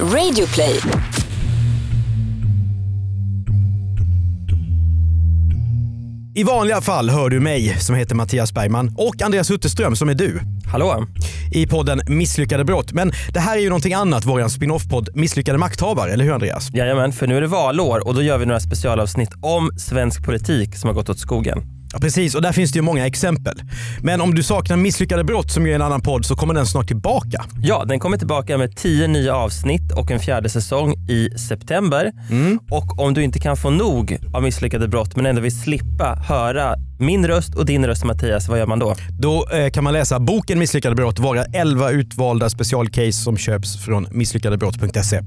Radioplay. I vanliga fall hör du mig som heter Mattias Bergman och Andreas Utterström som är du Hallå? i podden Misslyckade brott. Men det här är ju någonting annat, vår spin-off-podd Misslyckade makthavare, eller hur Andreas? Jajamän, för nu är det valår och då gör vi några specialavsnitt om svensk politik som har gått åt skogen. Ja, precis, och där finns det ju många exempel. Men om du saknar Misslyckade brott som ju är en annan podd så kommer den snart tillbaka. Ja, den kommer tillbaka med tio nya avsnitt och en fjärde säsong i september. Och om du inte kan få nog av misslyckade brott men ändå vill slippa höra min röst och din röst Mattias, vad gör man då? Då eh, kan man läsa boken Misslyckade brott, våra 11 utvalda specialcase som köps från misslyckadebrott.se.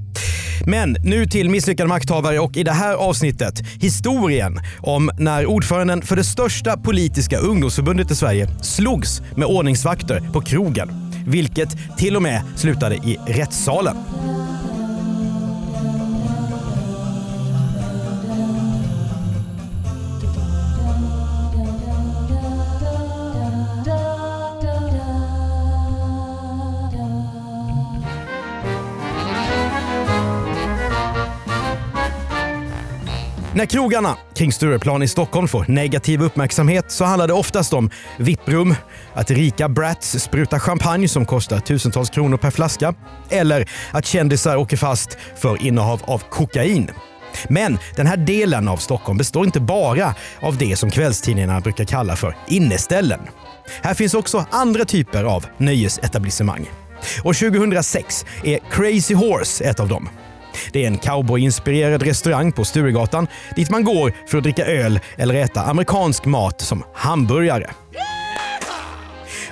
Men nu till Misslyckade makthavare och i det här avsnittet historien om när ordföranden för det största Största politiska ungdomsförbundet i Sverige slogs med ordningsvakter på krogen. Vilket till och med slutade i rättssalen. När krogarna kring Stureplan i Stockholm får negativ uppmärksamhet så handlar det oftast om vipprum, att rika brats sprutar champagne som kostar tusentals kronor per flaska eller att kändisar åker fast för innehav av kokain. Men den här delen av Stockholm består inte bara av det som kvällstidningarna brukar kalla för inneställen. Här finns också andra typer av nöjesetablissemang. Och 2006 är Crazy Horse ett av dem. Det är en cowboyinspirerad restaurang på Sturegatan dit man går för att dricka öl eller äta amerikansk mat som hamburgare.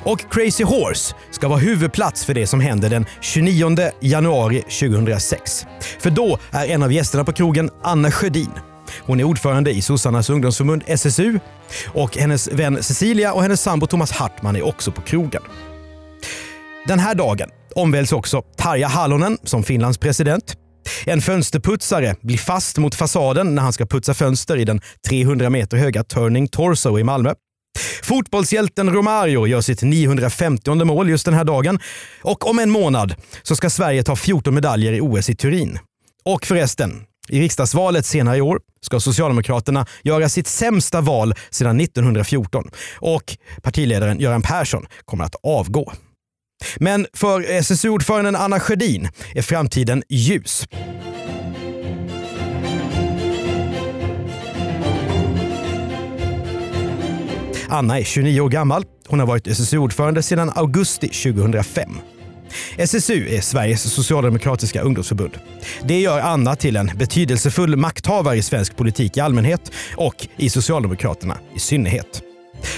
Och Crazy Horse ska vara huvudplats för det som händer den 29 januari 2006. För då är en av gästerna på krogen Anna Sjödin. Hon är ordförande i sossarnas ungdomsförbund SSU och hennes vän Cecilia och hennes sambo Thomas Hartman är också på krogen. Den här dagen omväljs också Tarja Halonen som Finlands president. En fönsterputsare blir fast mot fasaden när han ska putsa fönster i den 300 meter höga Turning Torso i Malmö. Fotbollshjälten Romario gör sitt 950 mål just den här dagen. Och om en månad så ska Sverige ta 14 medaljer i OS i Turin. Och förresten, i riksdagsvalet senare i år ska Socialdemokraterna göra sitt sämsta val sedan 1914 och partiledaren Göran Persson kommer att avgå. Men för SSU-ordföranden Anna Sjödin är framtiden ljus. Anna är 29 år gammal. Hon har varit SSU-ordförande sedan augusti 2005. SSU är Sveriges socialdemokratiska ungdomsförbund. Det gör Anna till en betydelsefull makthavare i svensk politik i allmänhet och i Socialdemokraterna i synnerhet.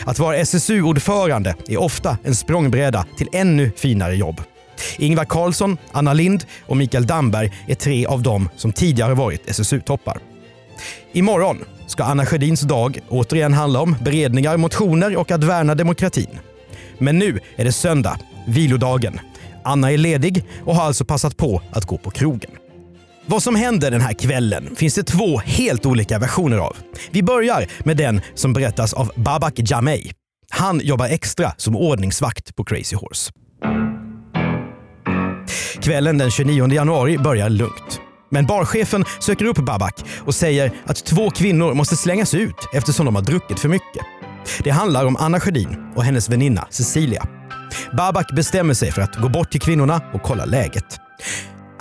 Att vara SSU-ordförande är ofta en språngbräda till ännu finare jobb. Ingvar Carlsson, Anna Lind och Mikael Damberg är tre av dem som tidigare varit SSU-toppar. Imorgon ska Anna Sjödins dag återigen handla om beredningar, motioner och att värna demokratin. Men nu är det söndag, vilodagen. Anna är ledig och har alltså passat på att gå på krogen. Vad som händer den här kvällen finns det två helt olika versioner av. Vi börjar med den som berättas av Babak Jamei. Han jobbar extra som ordningsvakt på Crazy Horse. Kvällen den 29 januari börjar lugnt. Men barchefen söker upp Babak och säger att två kvinnor måste slängas ut eftersom de har druckit för mycket. Det handlar om Anna Sjödin och hennes väninna Cecilia. Babak bestämmer sig för att gå bort till kvinnorna och kolla läget.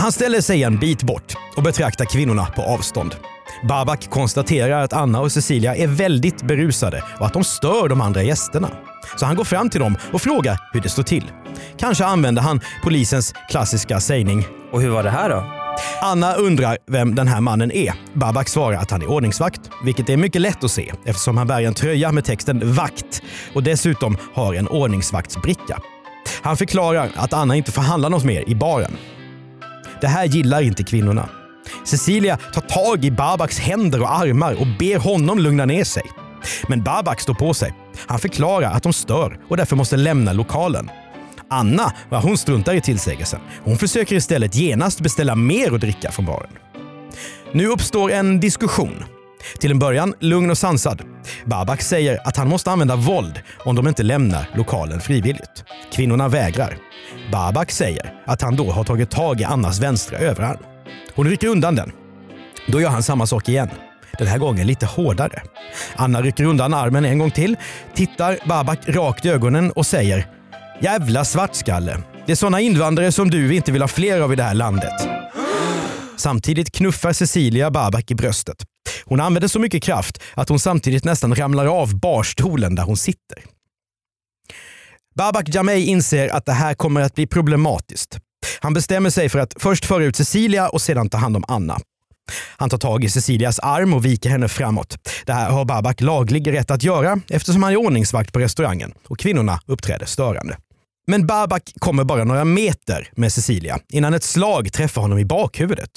Han ställer sig en bit bort och betraktar kvinnorna på avstånd. Babak konstaterar att Anna och Cecilia är väldigt berusade och att de stör de andra gästerna. Så han går fram till dem och frågar hur det står till. Kanske använder han polisens klassiska sägning Och hur var det här då? Anna undrar vem den här mannen är. Babak svarar att han är ordningsvakt, vilket är mycket lätt att se eftersom han bär en tröja med texten “vakt” och dessutom har en ordningsvaktsbricka. Han förklarar att Anna inte får handla något mer i baren. Det här gillar inte kvinnorna. Cecilia tar tag i Babaks händer och armar och ber honom lugna ner sig. Men Babak står på sig. Han förklarar att de stör och därför måste lämna lokalen. Anna, vad hon struntar i tillsägelsen. Hon försöker istället genast beställa mer att dricka från baren. Nu uppstår en diskussion. Till en början lugn och sansad. Babak säger att han måste använda våld om de inte lämnar lokalen frivilligt. Kvinnorna vägrar. Babak säger att han då har tagit tag i Annas vänstra överarm. Hon rycker undan den. Då gör han samma sak igen. Den här gången lite hårdare. Anna rycker undan armen en gång till, tittar Babak rakt i ögonen och säger “Jävla svartskalle. Det är sådana invandrare som du vi inte vill ha fler av i det här landet.” Samtidigt knuffar Cecilia Babak i bröstet. Hon använder så mycket kraft att hon samtidigt nästan ramlar av barstolen där hon sitter. Babak Jamei inser att det här kommer att bli problematiskt. Han bestämmer sig för att först föra ut Cecilia och sedan ta hand om Anna. Han tar tag i Cecilias arm och viker henne framåt. Det här har Babak laglig rätt att göra eftersom han är ordningsvakt på restaurangen och kvinnorna uppträder störande. Men Babak kommer bara några meter med Cecilia innan ett slag träffar honom i bakhuvudet.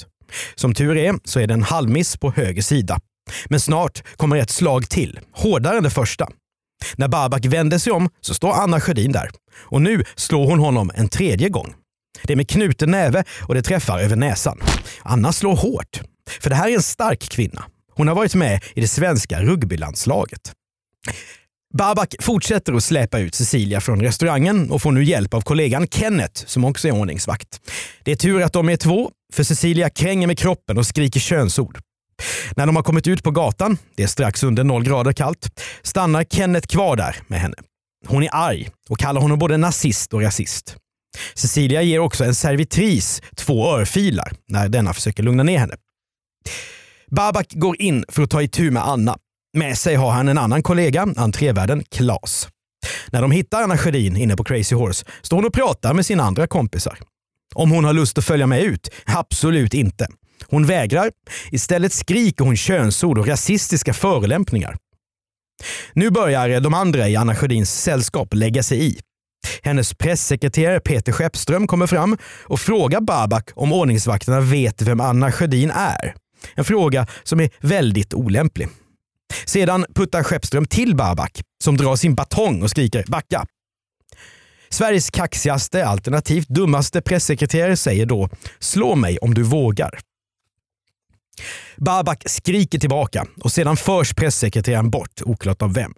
Som tur är så är det en halvmiss på höger sida. Men snart kommer ett slag till, hårdare än det första. När Babak vänder sig om så står Anna Sjödin där. Och nu slår hon honom en tredje gång. Det är med knuten näve och det träffar över näsan. Anna slår hårt. För det här är en stark kvinna. Hon har varit med i det svenska rugbylandslaget. Babak fortsätter att släpa ut Cecilia från restaurangen och får nu hjälp av kollegan Kenneth som också är ordningsvakt. Det är tur att de är två, för Cecilia kränger med kroppen och skriker könsord. När de har kommit ut på gatan, det är strax under noll grader kallt, stannar Kenneth kvar där med henne. Hon är arg och kallar honom både nazist och rasist. Cecilia ger också en servitris två örfilar när denna försöker lugna ner henne. Babak går in för att ta itu med Anna. Med sig har han en annan kollega, entrévärden Klas. När de hittar Anna Sjödin inne på Crazy Horse står hon och pratar med sina andra kompisar. Om hon har lust att följa med ut? Absolut inte. Hon vägrar. Istället skriker hon könsord och rasistiska förolämpningar. Nu börjar de andra i Anna Sjödins sällskap lägga sig i. Hennes pressekreterare Peter Skeppström kommer fram och frågar Babak om ordningsvakterna vet vem Anna Sjödin är. En fråga som är väldigt olämplig. Sedan puttar Skeppström till Babak som drar sin batong och skriker “backa”. Sveriges kaxigaste, alternativt dummaste pressekreterare säger då “slå mig om du vågar”. Babak skriker tillbaka och sedan förs pressekreteraren bort, oklart av vem.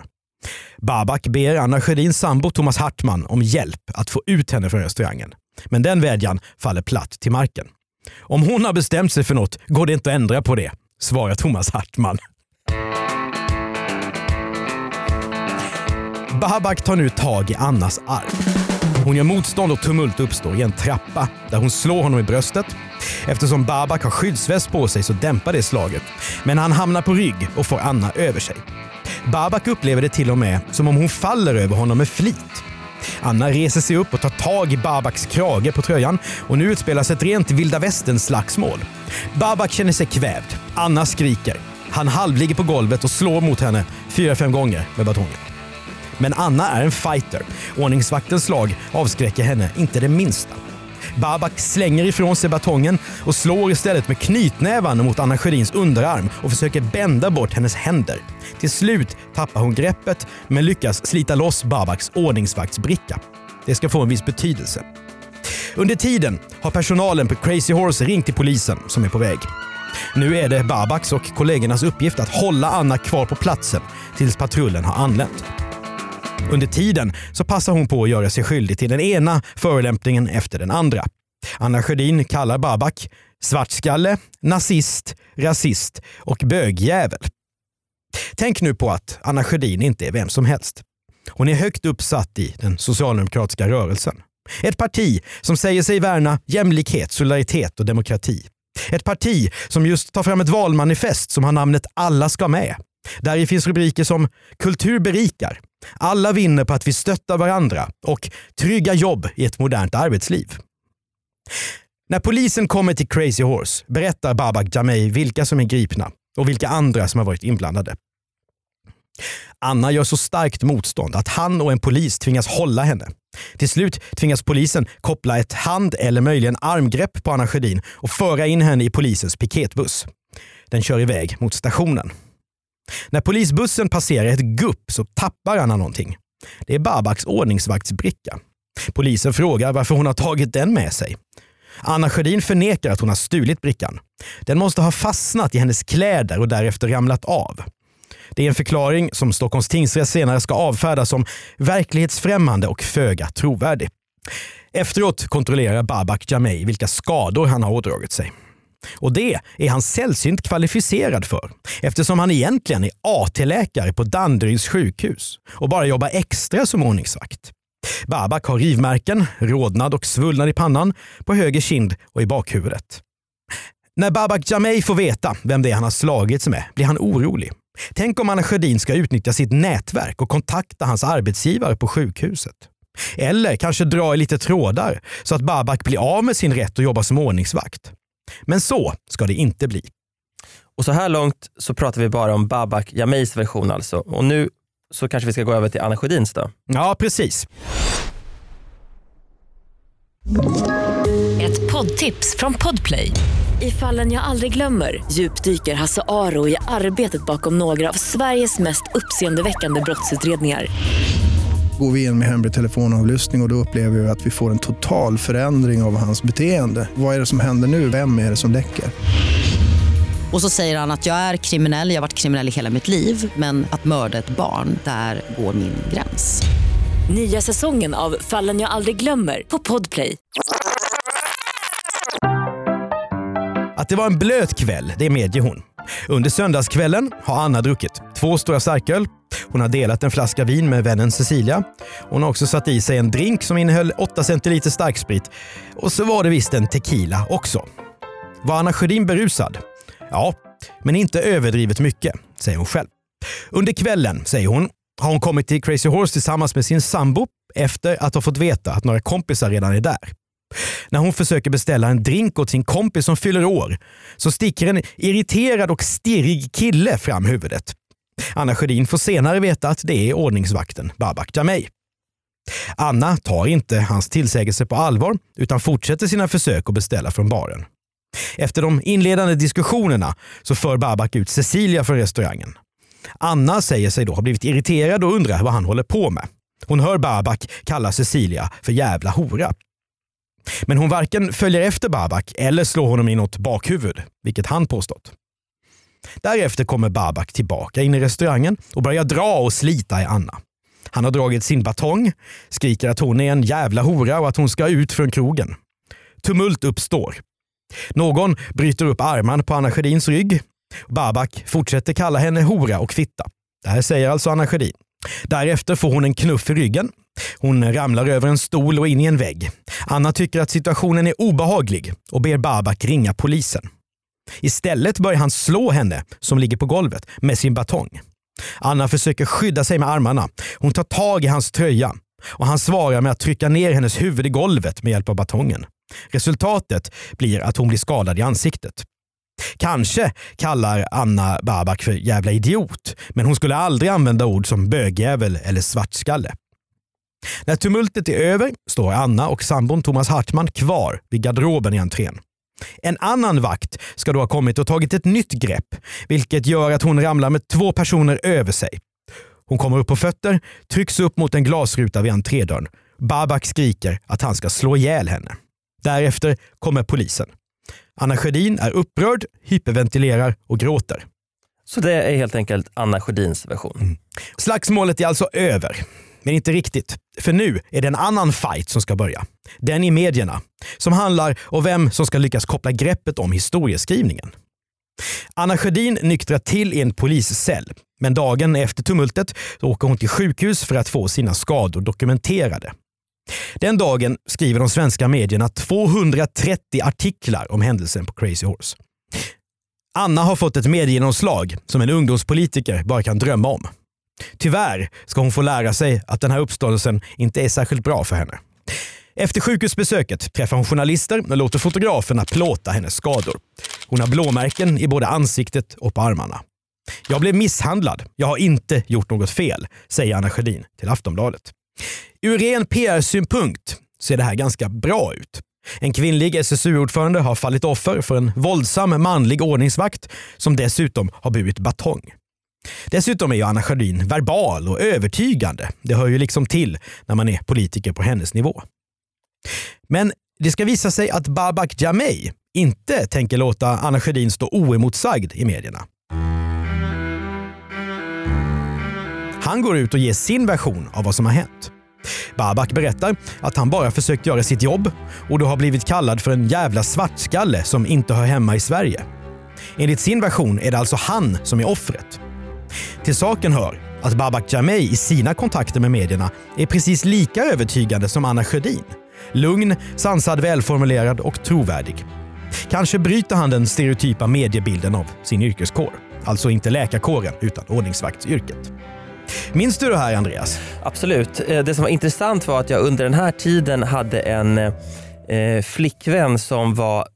Babak ber Anna Sjödins sambo Thomas Hartman om hjälp att få ut henne från restaurangen. Men den vädjan faller platt till marken. Om hon har bestämt sig för något går det inte att ändra på det, svarar Thomas Hartman. Babak tar nu tag i Annas arm. Hon gör motstånd och tumult uppstår i en trappa där hon slår honom i bröstet. Eftersom Babak har skyddsväst på sig så dämpar det slaget. Men han hamnar på rygg och får Anna över sig. Babak upplever det till och med som om hon faller över honom med flit. Anna reser sig upp och tar tag i Babaks krage på tröjan och nu utspelas ett rent vilda västern-slagsmål. Babak känner sig kvävd. Anna skriker. Han halvligger på golvet och slår mot henne fyra, fem gånger med batongen. Men Anna är en fighter. Ordningsvaktens slag avskräcker henne inte det minsta. Babak slänger ifrån sig batongen och slår istället med knytnävarna mot Anna Sjödins underarm och försöker bända bort hennes händer. Till slut tappar hon greppet men lyckas slita loss Babaks ordningsvaktsbricka. Det ska få en viss betydelse. Under tiden har personalen på Crazy Horse ringt till polisen som är på väg. Nu är det Babaks och kollegornas uppgift att hålla Anna kvar på platsen tills patrullen har anlänt. Under tiden så passar hon på att göra sig skyldig till den ena förolämpningen efter den andra. Anna Sjödin kallar Babak svartskalle, nazist, rasist och bögjävel. Tänk nu på att Anna Sjödin inte är vem som helst. Hon är högt uppsatt i den socialdemokratiska rörelsen. Ett parti som säger sig värna jämlikhet, solidaritet och demokrati. Ett parti som just tar fram ett valmanifest som har namnet Alla ska med. Där finns rubriker som “Kultur berikar”, “Alla vinner på att vi stöttar varandra” och “Trygga jobb i ett modernt arbetsliv”. När polisen kommer till Crazy Horse berättar Babak Jamei vilka som är gripna och vilka andra som har varit inblandade. Anna gör så starkt motstånd att han och en polis tvingas hålla henne. Till slut tvingas polisen koppla ett hand eller möjligen armgrepp på Anna Sjödin och föra in henne i polisens piketbuss. Den kör iväg mot stationen. När polisbussen passerar ett gupp så tappar Anna någonting. Det är Babaks ordningsvaktsbricka. Polisen frågar varför hon har tagit den med sig. Anna Sjödin förnekar att hon har stulit brickan. Den måste ha fastnat i hennes kläder och därefter ramlat av. Det är en förklaring som Stockholms tingsrätt senare ska avfärda som verklighetsfrämmande och föga trovärdig. Efteråt kontrollerar Babak Jamei vilka skador han har ådragit sig. Och det är han sällsynt kvalificerad för eftersom han egentligen är AT-läkare på Danderyds sjukhus och bara jobbar extra som ordningsvakt. Babak har rivmärken, rodnad och svullnad i pannan, på höger kind och i bakhuvudet. När Babak Jamei får veta vem det är han har slagits med blir han orolig. Tänk om Anna Sjödin ska utnyttja sitt nätverk och kontakta hans arbetsgivare på sjukhuset. Eller kanske dra i lite trådar så att Babak blir av med sin rätt att jobba som ordningsvakt. Men så ska det inte bli. Och så här långt så pratar vi bara om Babak Jameis version alltså. Och nu så kanske vi ska gå över till Anna Sjödins då. Ja, precis. Ett poddtips från Podplay. I fallen jag aldrig glömmer djupdyker Hasse Aro i arbetet bakom några av Sveriges mest uppseendeväckande brottsutredningar. Går vi in med hemlig telefonavlyssning och, och då upplever vi att vi får en total förändring av hans beteende. Vad är det som händer nu? Vem är det som läcker? Och så säger han att jag är kriminell, jag har varit kriminell i hela mitt liv men att mörda ett barn, där går min gräns. Nya säsongen av Fallen jag aldrig glömmer på Podplay. Att det var en blöt kväll, det medger hon. Under söndagskvällen har Anna druckit två stora starköl. Hon har delat en flaska vin med vännen Cecilia. Hon har också satt i sig en drink som innehöll 8 centiliter starksprit. Och så var det visst en tequila också. Var Anna Sjödin berusad? Ja, men inte överdrivet mycket, säger hon själv. Under kvällen, säger hon, har hon kommit till Crazy Horse tillsammans med sin sambo efter att ha fått veta att några kompisar redan är där. När hon försöker beställa en drink åt sin kompis som fyller år så sticker en irriterad och stirrig kille fram huvudet. Anna Sjödin får senare veta att det är ordningsvakten Babak Jamei. Anna tar inte hans tillsägelse på allvar utan fortsätter sina försök att beställa från baren. Efter de inledande diskussionerna så för Babak ut Cecilia från restaurangen. Anna säger sig då ha blivit irriterad och undrar vad han håller på med. Hon hör Babak kalla Cecilia för jävla hora. Men hon varken följer efter Babak eller slår honom i något bakhuvud, vilket han påstått. Därefter kommer Babak tillbaka in i restaurangen och börjar dra och slita i Anna. Han har dragit sin batong, skriker att hon är en jävla hora och att hon ska ut från krogen. Tumult uppstår. Någon bryter upp armen på Anna Sjödins rygg. Babak fortsätter kalla henne hora och fitta. Det här säger alltså Anna Sjödin. Därefter får hon en knuff i ryggen. Hon ramlar över en stol och in i en vägg. Anna tycker att situationen är obehaglig och ber Babak ringa polisen. Istället börjar han slå henne, som ligger på golvet, med sin batong. Anna försöker skydda sig med armarna. Hon tar tag i hans tröja och han svarar med att trycka ner hennes huvud i golvet med hjälp av batongen. Resultatet blir att hon blir skadad i ansiktet. Kanske kallar Anna Babak för jävla idiot, men hon skulle aldrig använda ord som bögjävel eller svartskalle. När tumultet är över står Anna och sambon Thomas Hartman kvar vid garderoben i entrén. En annan vakt ska då ha kommit och tagit ett nytt grepp, vilket gör att hon ramlar med två personer över sig. Hon kommer upp på fötter, trycks upp mot en glasruta vid entrédörren. Babak skriker att han ska slå ihjäl henne. Därefter kommer polisen. Anna Sjödin är upprörd, hyperventilerar och gråter. Så det är helt enkelt Anna Sjödins version. Mm. Slagsmålet är alltså över. Men inte riktigt. För nu är det en annan fight som ska börja. Den i medierna. Som handlar om vem som ska lyckas koppla greppet om historieskrivningen. Anna Sjödin nyktrar till i en poliscell. Men dagen efter tumultet åker hon till sjukhus för att få sina skador dokumenterade. Den dagen skriver de svenska medierna 230 artiklar om händelsen på Crazy Horse. Anna har fått ett mediegenomslag som en ungdomspolitiker bara kan drömma om. Tyvärr ska hon få lära sig att den här uppståndelsen inte är särskilt bra för henne. Efter sjukhusbesöket träffar hon journalister och låter fotograferna plåta hennes skador. Hon har blåmärken i både ansiktet och på armarna. Jag blev misshandlad. Jag har inte gjort något fel, säger Anna Sjödin till Aftonbladet. Ur ren PR-synpunkt ser det här ganska bra ut. En kvinnlig SSU-ordförande har fallit offer för en våldsam manlig ordningsvakt som dessutom har burit batong. Dessutom är ju Anna Sjödin verbal och övertygande. Det hör ju liksom till när man är politiker på hennes nivå. Men Det ska visa sig att Babak Jameh inte tänker låta Anna Sjödin stå oemotsagd i medierna. Han går ut och ger sin version av vad som har hänt. Babak berättar att han bara försökt göra sitt jobb och då har blivit kallad för en jävla svartskalle som inte hör hemma i Sverige. Enligt sin version är det alltså han som är offret. Till saken hör att Babak Jameh i sina kontakter med medierna är precis lika övertygande som Anna Sjödin. Lugn, sansad, välformulerad och trovärdig. Kanske bryter han den stereotypa mediebilden av sin yrkeskår. Alltså inte läkarkåren, utan ordningsvaktsyrket. Minns du det här Andreas? Absolut. Eh, det som var intressant var att jag under den här tiden hade en eh, eh flickvän som var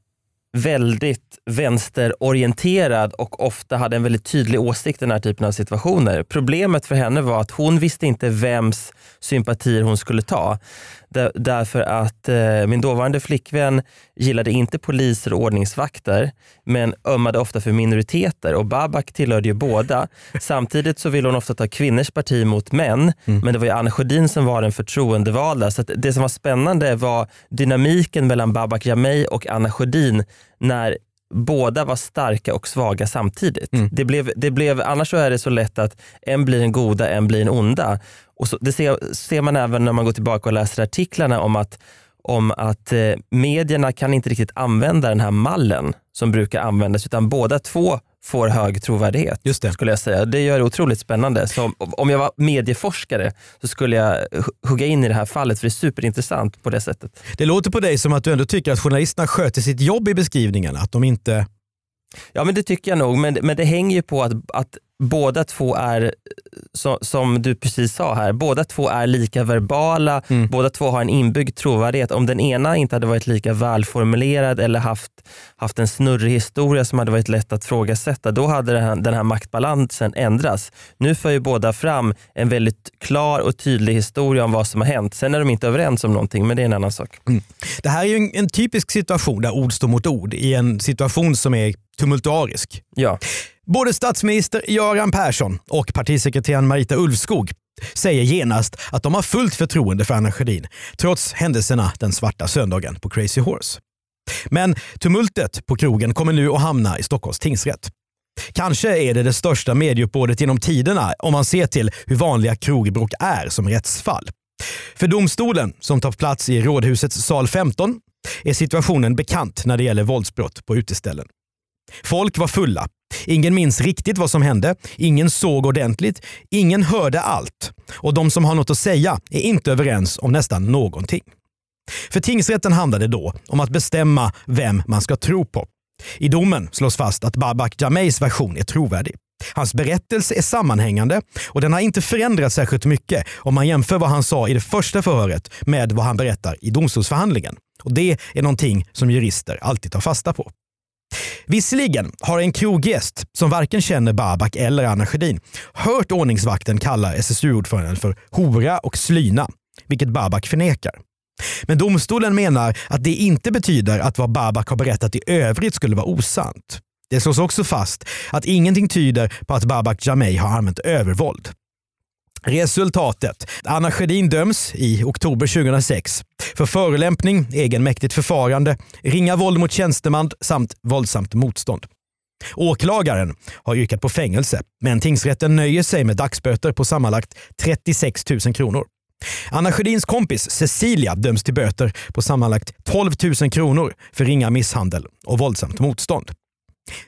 väldigt vänsterorienterad och ofta hade en väldigt tydlig åsikt i den här typen av situationer. Problemet för henne var att hon visste inte vems sympatier hon skulle ta. Därför att eh, min dåvarande flickvän gillade inte poliser och ordningsvakter men ömmade ofta för minoriteter och Babak tillhörde ju båda. Samtidigt så ville hon ofta ta kvinnors parti mot män mm. men det var ju Anna Sjödin som var den förtroendevalda. Så det som var spännande var dynamiken mellan Babak Jameh och Anna Sjödin när båda var starka och svaga samtidigt. Mm. Det blev, det blev, annars så är det så lätt att en blir en goda, en blir en onda. Och så, det ser, ser man även när man går tillbaka och läser artiklarna om att, om att eh, medierna kan inte riktigt använda den här mallen som brukar användas, utan båda två får hög trovärdighet. Just det. skulle jag säga. Det gör det otroligt spännande. Så om jag var medieforskare så skulle jag hugga in i det här fallet, för det är superintressant på det sättet. Det låter på dig som att du ändå tycker att journalisterna sköter sitt jobb i beskrivningarna, att de inte Ja men det tycker jag nog, men, men det hänger ju på att, att båda två är, så, som du precis sa här, båda två är lika verbala, mm. båda två har en inbyggd trovärdighet. Om den ena inte hade varit lika välformulerad eller haft, haft en snurrig historia som hade varit lätt att frågasätta, då hade den här, den här maktbalansen ändrats. Nu för ju båda fram en väldigt klar och tydlig historia om vad som har hänt. Sen är de inte överens om någonting, men det är en annan sak. Mm. Det här är ju en, en typisk situation där ord står mot ord i en situation som är tumultuarisk. Ja. Både statsminister Göran Persson och partisekreteraren Marita Ulvskog säger genast att de har fullt förtroende för Anna Sjödin trots händelserna den svarta söndagen på Crazy Horse. Men tumultet på krogen kommer nu att hamna i Stockholms tingsrätt. Kanske är det det största medieuppbådet genom tiderna om man ser till hur vanliga krogbråk är som rättsfall. För domstolen, som tar plats i Rådhusets sal 15, är situationen bekant när det gäller våldsbrott på uteställen. Folk var fulla. Ingen minns riktigt vad som hände. Ingen såg ordentligt. Ingen hörde allt. Och de som har något att säga är inte överens om nästan någonting. För tingsrätten handlade då om att bestämma vem man ska tro på. I domen slås fast att Babak Jameis version är trovärdig. Hans berättelse är sammanhängande och den har inte förändrats särskilt mycket om man jämför vad han sa i det första förhöret med vad han berättar i domstolsförhandlingen. Och Det är någonting som jurister alltid tar fasta på. Visserligen har en kroggäst som varken känner Babak eller Anna Sjödin hört ordningsvakten kalla SSU-ordföranden för hora och slyna, vilket Babak förnekar. Men domstolen menar att det inte betyder att vad Babak har berättat i övrigt skulle vara osant. Det slås också fast att ingenting tyder på att Babak Jameh har använt övervåld. Resultatet. Anna Sjödin döms i oktober 2006 för förolämpning, egenmäktigt förfarande, ringa våld mot tjänsteman samt våldsamt motstånd. Åklagaren har yrkat på fängelse, men tingsrätten nöjer sig med dagsböter på sammanlagt 36 000 kronor. Anna Sjödins kompis Cecilia döms till böter på sammanlagt 12 000 kronor för ringa misshandel och våldsamt motstånd.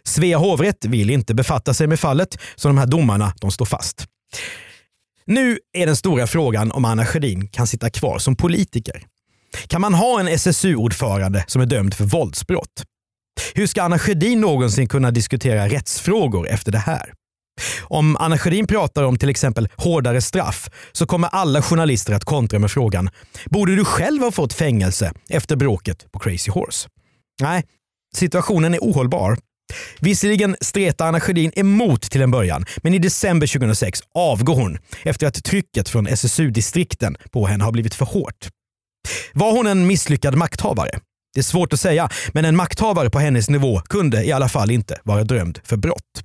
Svea hovrätt vill inte befatta sig med fallet, så de här domarna de står fast. Nu är den stora frågan om Anna Sjödin kan sitta kvar som politiker. Kan man ha en SSU-ordförande som är dömd för våldsbrott? Hur ska Anna Sjödin någonsin kunna diskutera rättsfrågor efter det här? Om Anna Sjödin pratar om till exempel hårdare straff så kommer alla journalister att kontra med frågan “Borde du själv ha fått fängelse efter bråket på Crazy Horse?” Nej, situationen är ohållbar Visserligen stretar Anna Sjödin emot till en början, men i december 2006 avgår hon efter att trycket från SSU-distrikten på henne har blivit för hårt. Var hon en misslyckad makthavare? Det är svårt att säga, men en makthavare på hennes nivå kunde i alla fall inte vara drömd för brott.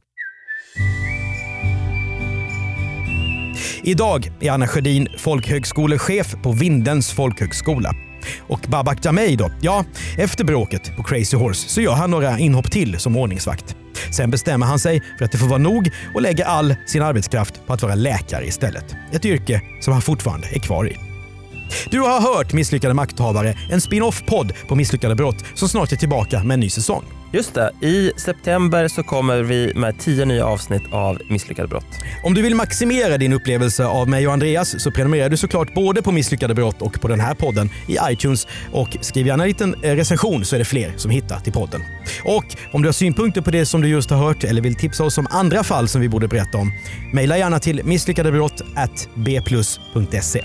Idag är Anna Sjödin folkhögskolechef på Vindens folkhögskola. Och Babak Jamei då? Ja, efter bråket på Crazy Horse så gör han några inhopp till som ordningsvakt. Sen bestämmer han sig för att det får vara nog och lägger all sin arbetskraft på att vara läkare istället. Ett yrke som han fortfarande är kvar i. Du har hört Misslyckade makthavare, en spin-off-podd på Misslyckade brott som snart är tillbaka med en ny säsong. Just det, i september så kommer vi med tio nya avsnitt av Misslyckade brott. Om du vill maximera din upplevelse av mig och Andreas så prenumererar du såklart både på Misslyckade brott och på den här podden i iTunes och skriv gärna en liten eh, recension så är det fler som hittar till podden. Och om du har synpunkter på det som du just har hört eller vill tipsa oss om andra fall som vi borde berätta om, mejla gärna till misslyckadebrott@bplus.se.